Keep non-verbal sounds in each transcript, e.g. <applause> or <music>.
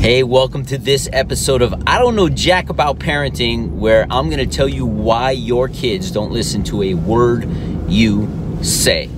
Hey, welcome to this episode of I Don't Know Jack About Parenting, where I'm going to tell you why your kids don't listen to a word you say.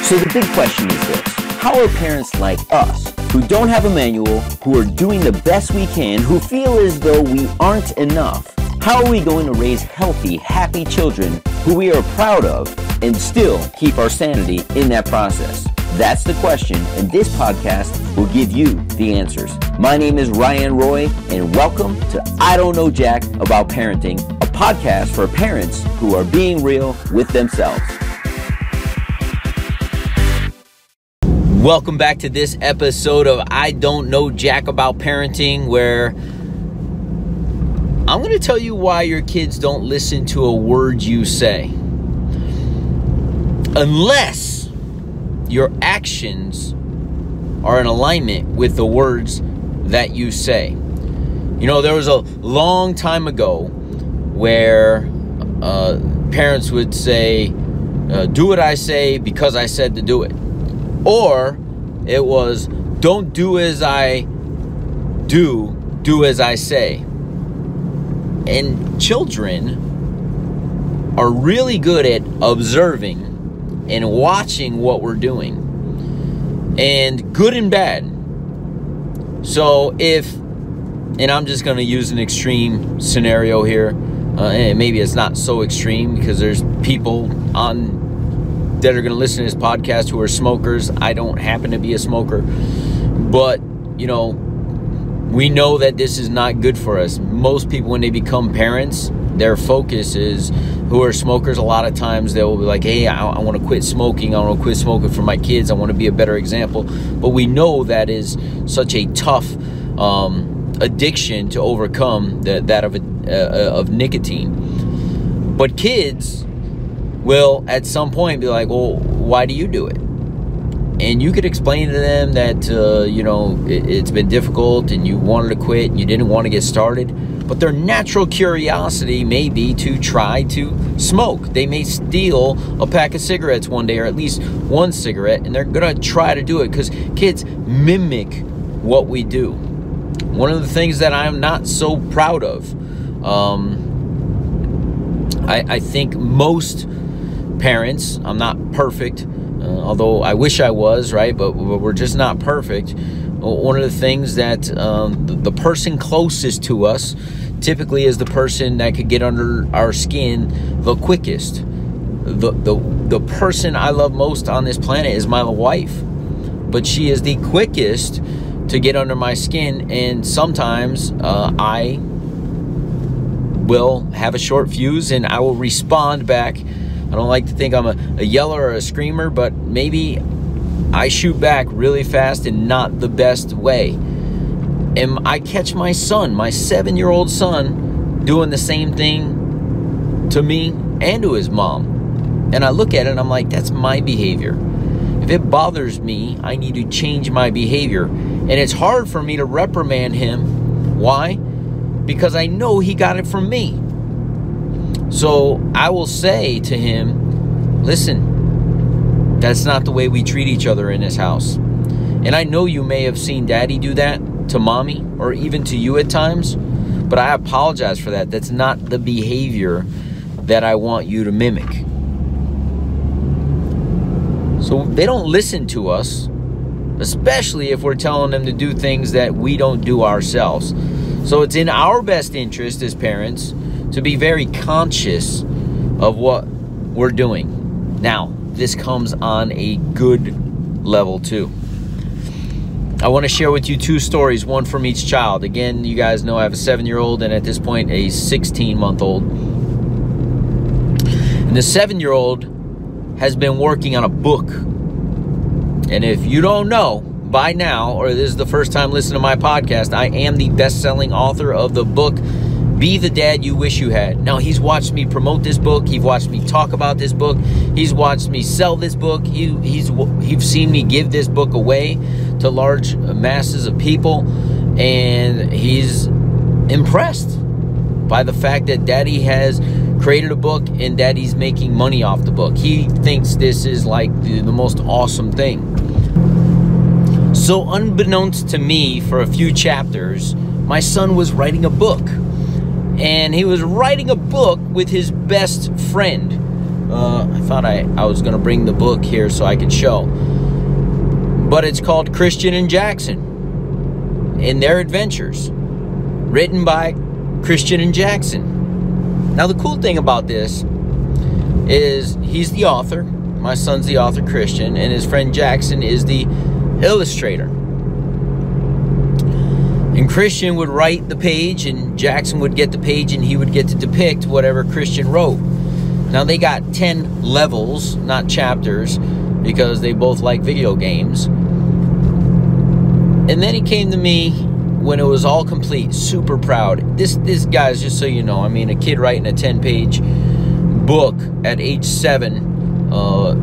So, the big question is this How are parents like us, who don't have a manual, who are doing the best we can, who feel as though we aren't enough, how are we going to raise healthy, happy children who we are proud of and still keep our sanity in that process? That's the question, and this podcast will give you the answers. My name is Ryan Roy, and welcome to I Don't Know Jack About Parenting, a podcast for parents who are being real with themselves. Welcome back to this episode of I Don't Know Jack About Parenting, where I'm going to tell you why your kids don't listen to a word you say. Unless your actions are in alignment with the words that you say. You know, there was a long time ago where uh, parents would say, uh, Do what I say because I said to do it. Or it was, Don't do as I do, do as I say. And children are really good at observing and watching what we're doing, and good and bad. So, if, and I'm just going to use an extreme scenario here, uh, and maybe it's not so extreme because there's people on that are going to listen to this podcast who are smokers. I don't happen to be a smoker, but you know, we know that this is not good for us. Most people, when they become parents, their focus is who are smokers, a lot of times they will be like, hey, I, I want to quit smoking. I want to quit smoking for my kids. I want to be a better example. But we know that is such a tough um, addiction to overcome, that of, uh, of nicotine. But kids will at some point be like, well, why do you do it? and you could explain to them that uh, you know it, has been difficult and you wanted to quit and you didn't want to get started but their natural curiosity may be to try to smoke. They may steal a pack of cigarettes one day or at least one cigarette and they're to try to do it because kids mimic what we do. One of the things that I'm not so proud of, um, I, I think most parents, I'm not perfect, uh, although I wish I was, right? But we're just not perfect one of the things that um, the, person closest to us typically is the person that could get under our skin the quickest. The, the, the person I love most on this planet is my wife, but she is the quickest to get under my skin, and sometimes uh, I will have a short fuse and I will respond back. I don't like to think I'm a, a yeller or a screamer, but maybe I shoot back really fast and not the best way. And I catch my son, my seven year old son, doing the same thing to me and to his mom. And I look at it and I'm like, that's my behavior. If it bothers me, I need to change my behavior. And it's hard for me to reprimand him. Why? Because I know he got it from me. So I will say to him, listen, that's not the way we treat each other in this house. And I know you may have seen daddy do that to mommy or even to you at times, but I apologize for that. That's not the behavior that I want you to mimic. So they don't listen to us, especially if we're telling them to do things that we don't do ourselves. So it's in our best interest as parents to be very conscious of what we're doing. Now, this comes on a good level too. I want to share with you two stories, one from each child. Again, you guys know I have a seven year old and at this point a 16 month old. And the seven year old has been working on a book. And if you don't know by now, or this is the first time listening to my podcast, I am the best selling author of the book be the dad you wish you had. Now, he's watched me promote this book. He's watched me talk about this book. He's watched me sell this book. He, he's he's seen me give this book away to large masses of people, and he's impressed by the fact that Daddy has created a book and Daddy's making money off the book. He thinks this is like the, the most awesome thing. So, unbeknownst to me, for a few chapters, my son was writing a book. And he was writing a book with his best friend. Uh, I thought I, I was going to bring the book here so I could show. But it's called Christian and Jackson in Their Adventures, written by Christian and Jackson. Now, the cool thing about this is he's the author. My son's the author, Christian, and his friend Jackson is the illustrator. And Christian would write the page, and Jackson would get the page, and he would get to depict whatever Christian wrote. Now, they got 10 levels, not chapters, because they both like video games. And then he came to me when it was all complete, super proud. This this guy's just so you know, I mean, a kid writing a 10-page book at age seven uh,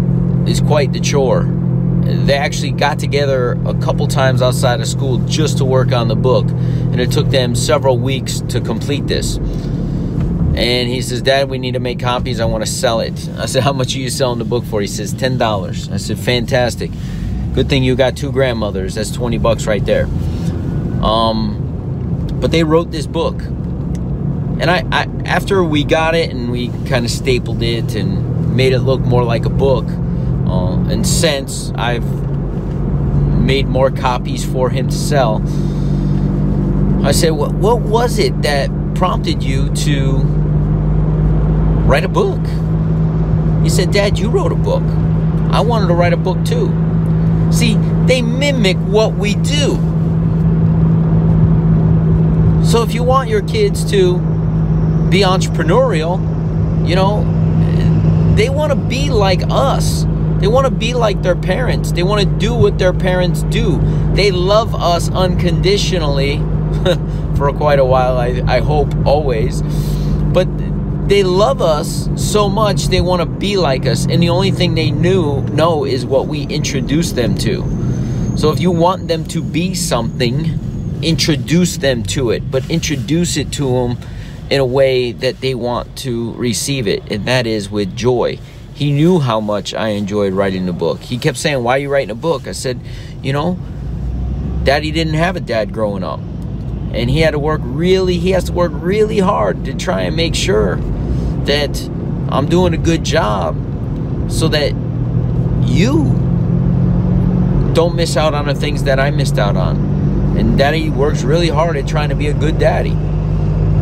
is quite the chore. They actually got together a couple times outside of school just to work on the book, and it took them several weeks to complete this. And he says, Dad, we need to make copies. I want to sell it. <laughs> I said, How much are you selling the book for? He says, $10. I said, Fantastic. Good thing you got two grandmothers. That's 20 bucks right there. Um, but they wrote this book and I, I after we got it and we kind of stapled it and made it look more like a book uh, and since i've made more copies for him to sell i said what, what was it that prompted you to write a book? He said dad you wrote a book. I wanted to write a book too. See they mimic what we do. So if you want your kids to be entrepreneurial, you know, they want to be like us. They want to be like their parents. They want to do what their parents do. They love us unconditionally <laughs> for quite a while, I, I hope, always. But they love us so much they want to be like us. And the only thing they knew know is what we introduce them to. So if you want them to be something, introduce them to it, but introduce it to them in a way that they want to receive it, and that is with joy. He knew how much I enjoyed writing the book. He kept saying, Why are you writing a book? I said, You know, daddy didn't have a dad growing up. And he had to work really, he has to work really hard to try and make sure that I'm doing a good job so that you don't miss out on the things that I missed out on. And daddy works really hard at trying to be a good daddy.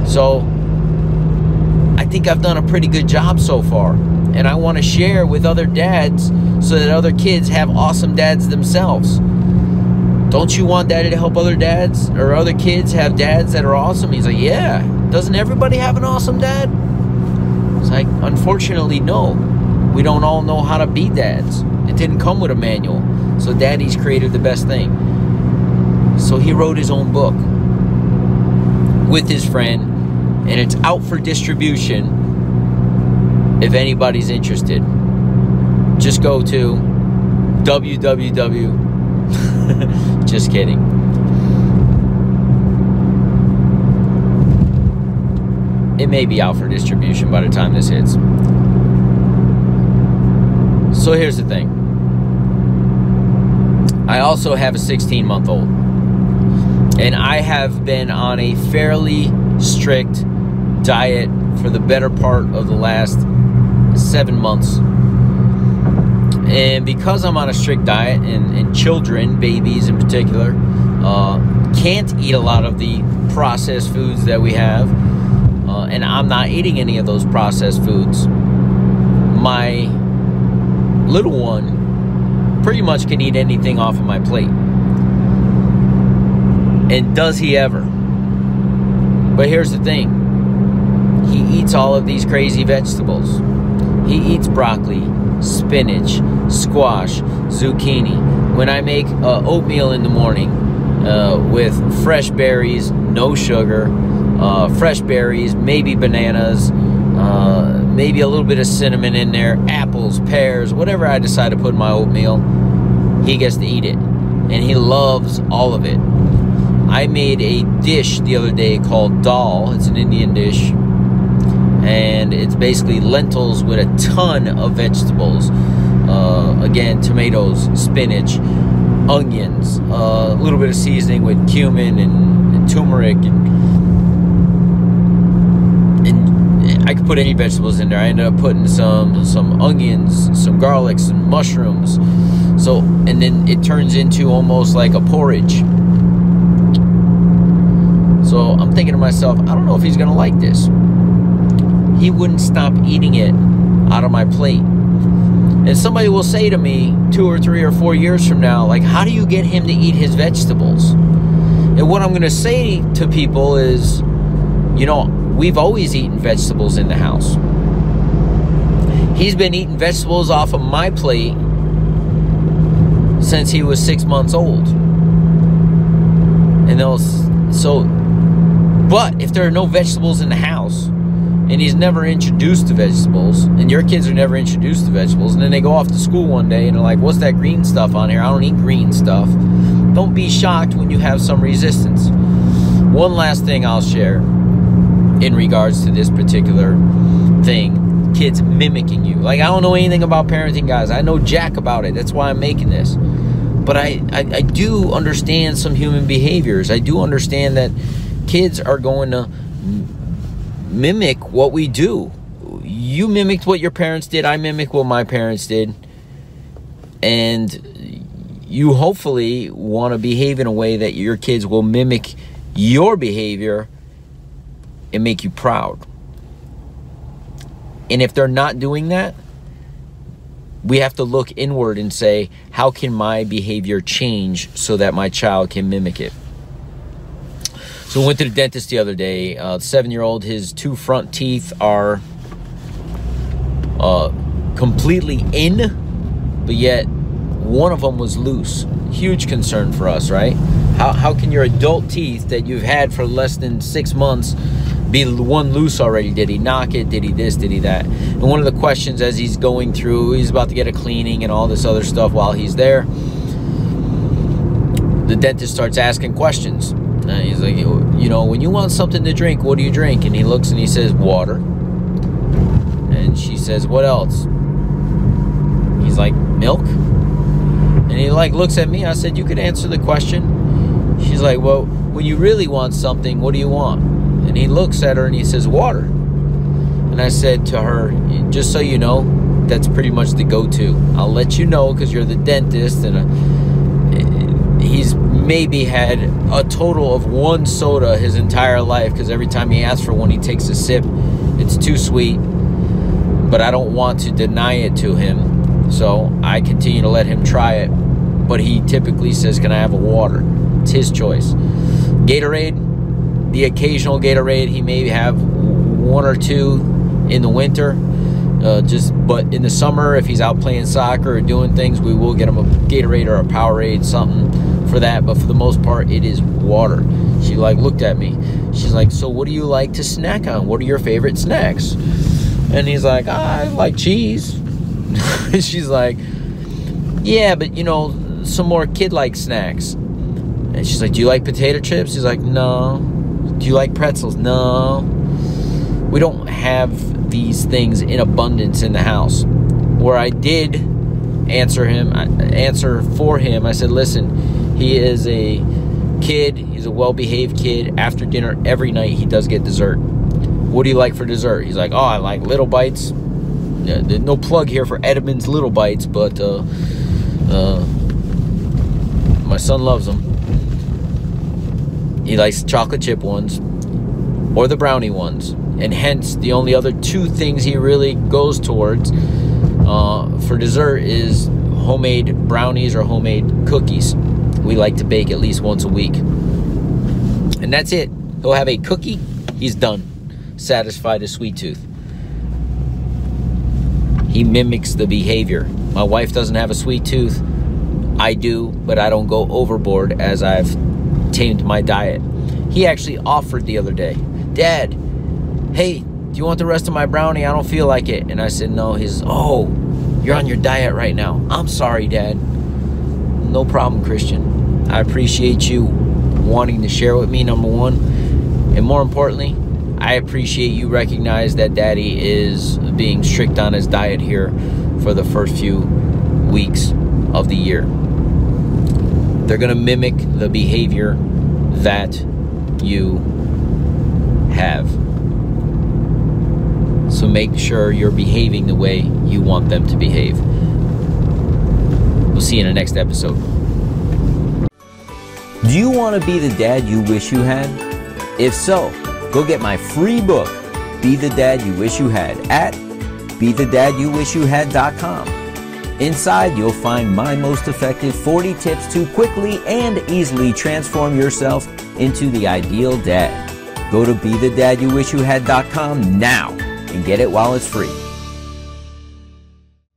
So I think I've done a pretty good job so far. And I want to share with other dads so that other kids have awesome dads themselves. Don't you want daddy to help other dads or other kids have dads that are awesome? He's like, Yeah. Doesn't everybody have an awesome dad? It's like, Unfortunately, no. We don't all know how to be dads. It didn't come with a manual. So daddy's created the best thing. So he wrote his own book with his friend and it's out for distribution if anybody's interested. Just go to www. <laughs> Just kidding. It may be out for distribution by the time this hits. So here's the thing I also have a 16 month old. And I have been on a fairly strict diet for the better part of the last seven months. And because I'm on a strict diet, and, and children, babies in particular, uh, can't eat a lot of the processed foods that we have, uh, and I'm not eating any of those processed foods, my little one pretty much can eat anything off of my plate. And does he ever? But here's the thing he eats all of these crazy vegetables. He eats broccoli, spinach, squash, zucchini. When I make uh, oatmeal in the morning uh, with fresh berries, no sugar, uh, fresh berries, maybe bananas, uh, maybe a little bit of cinnamon in there, apples, pears, whatever I decide to put in my oatmeal, he gets to eat it. And he loves all of it. I made a dish the other day called dal. It's an Indian dish and it's basically lentils with a ton of vegetables. Uh, again, tomatoes, spinach, onions, uh, a little bit of seasoning with cumin and, and turmeric and and I could put any vegetables in there. I ended up putting some some onions, some garlic, some mushrooms. So and then it turns into almost like a porridge. So I'm thinking to myself, I don't know if he's gonna like this. He wouldn't stop eating it out of my plate. And somebody will say to me two or three or four years from now, like, how do you get him to eat his vegetables? And what I'm going to say to people is, you know, we've always eaten vegetables in the house. He's been eating vegetables off of my plate since he was six months old. And those, so, but if there are no vegetables in the house, and he's never introduced to vegetables, and your kids are never introduced to vegetables, and then they go off to school one day and they're like, What's that green stuff on here? I don't eat green stuff. Don't be shocked when you have some resistance. One last thing I'll share in regards to this particular thing kids mimicking you. Like, I don't know anything about parenting, guys. I know Jack about it. That's why I'm making this. But I, I, I do understand some human behaviors. I do understand that kids are going to mimic what we do. You mimicked what your parents did, I mimic what my parents did. And you hopefully want to behave in a way that your kids will mimic your behavior and make you proud. And if they're not doing that, we have to look inward and say, how can my behavior change so that my child can mimic it? So we went to the dentist the other day. Uh, seven-year-old, his two front teeth are uh, completely in, but yet one of them was loose. Huge concern for us, right? How, how can your adult teeth that you've had for less than six months be one loose already? Did he knock it? Did he this? Did he that? And one of the questions as he's going through, he's about to get a cleaning and all this other stuff while he's there. The dentist starts asking questions and he's like, oh, you know, when you want something to drink, what do you drink? And he looks and he says, water. And she says, what else? He's like, milk. And he like looks at me. I said, you could answer the question. She's like, well, when you really want something, what do you want? And he looks at her and he says, water. And I said to her, just so you know, that's pretty much the go-to. I'll let you know because you're the dentist and a, he's maybe had a total of one soda his entire life because every time he asks for one, he takes a sip. It's too sweet, but I don't want to deny it to him. So I continue to let him try it. But he typically says, Can I have a water? It's his choice. Gatorade, the occasional Gatorade, he may have one or two in the winter. Uh, just but in the summer, if he's out playing soccer or doing things, we will get him a Gatorade or a Powerade, something for that, but for the most part, it is water. She like looked at me. She's like, "So what do you like to snack on? What are your favorite snacks?" And he's like, "I like cheese." <laughs> She's like, "Yeah, but you know, some more kid-like snacks." And she's like, "Do you like potato chips?" He's like, "No." "Do you like pretzels?" "No." We don't have these things in abundance in the house. Where I did answer him, answer for him, I said, "Listen, he is a kid. He's a well-behaved kid. After dinner every night, he does get dessert. What do you like for dessert? He's like, oh, I like little bites. Yeah, no plug here for Entenmann's Little Bites, but uh, uh, my son loves them. He likes chocolate chip ones or the brownie ones, and hence the only other two things he really goes towards uh, for dessert is homemade brownies or homemade cookies we like to bake at least once a week. And that's it. He'll have a cookie, he's done. Satisfied his sweet tooth. He mimics the behavior. My wife doesn't have a sweet tooth. I do, but I don't go overboard as I've tamed my diet. He actually offered the other day, Dad, hey, do you want the rest of my brownie? I don't feel like it. And I said, No. He says, Oh, you're on your diet right now. I'm sorry, Dad. No problem, Christian. I appreciate you wanting to share with me, number one. And more importantly, I appreciate you recognize that daddy is being strict on his diet here for the first few weeks of the year. they're going to mimic the behavior that you have. So make sure you're behaving the way you want them to behave. See you in the next episode. Do you want to be the dad you wish you had? If so, go get my free book, Be the Dad You Wish You Had, at BeTheDadYouWishYouHad.com. Inside, you'll find my most effective 40 tips to quickly and easily transform yourself into the ideal dad. Go to BeTheDadYouWishYouHad.com now and get it while it's free.